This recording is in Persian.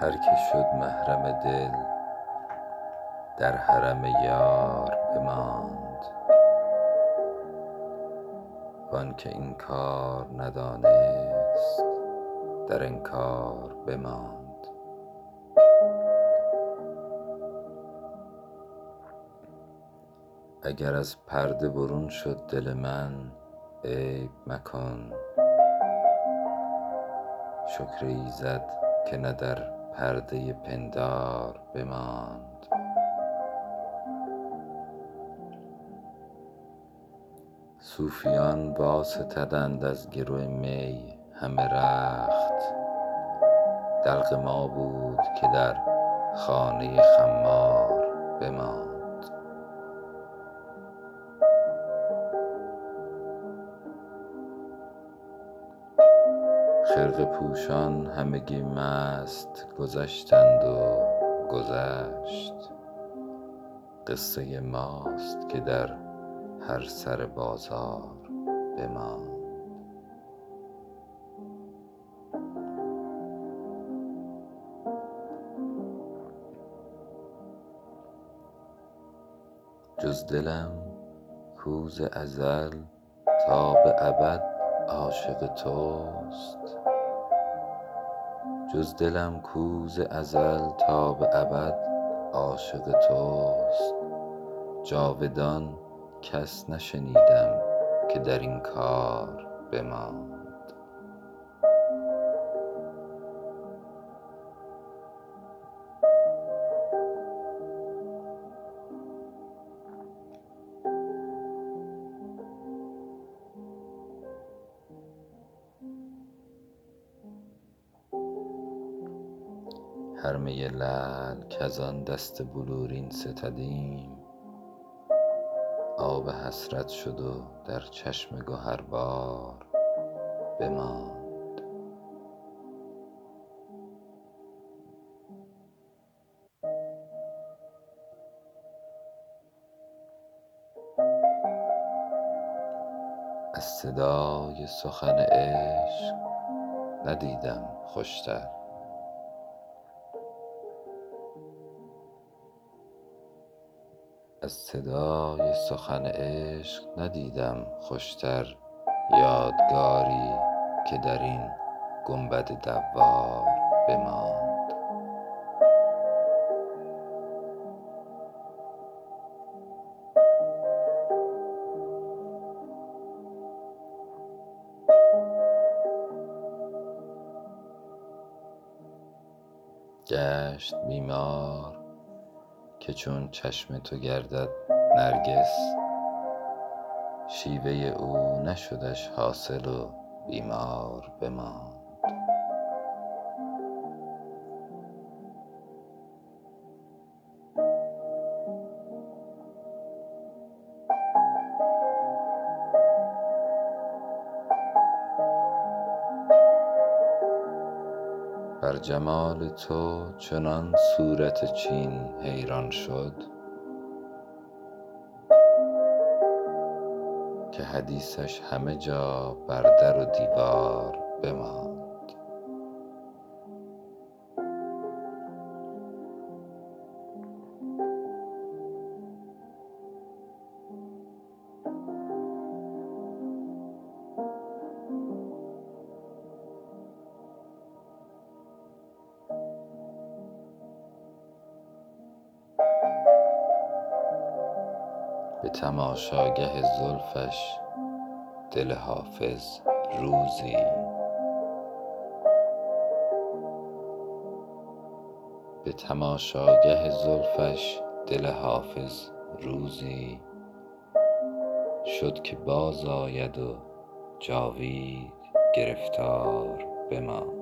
هر که شد محرم دل در حرم یار بماند. وآنکه این کار ندانست در انکار بماند. اگر از پرده برون شد دل من عیب مکن. شکر ایزد که نه در پرده پندار بماند. صوفیان واستدند از گرو می همه رخت. دلق ما بود که در خانه خمار بماند. خرقه پوشان همگی مست گذشتند و گذشت. قصه ماست که در هر سر بازار بماند. جز دلم کو ز ازل تا به ابد عاشق توست. جاودان کس نشنیدم که در این کار بماند. هر می لعل کز آن دست بلورین ستدیم. آب حسرت شد و در چشم گهربار بماند. از صدای سخن عشق ندیدم خوشتر. یادگاری که در این گنبد دوار بماند. گشت بیمار که چون چشم تو گردد نرگس شیوه او نشدش حاصل و بیمار بماند بر جمال تو چنان صورت چین حیران شد که حدیثش همه جا بر در و دیوار بماند. به تماشاگه زلفش دل حافظ روزی. شد که باز آید و جاوید گرفتار بماند.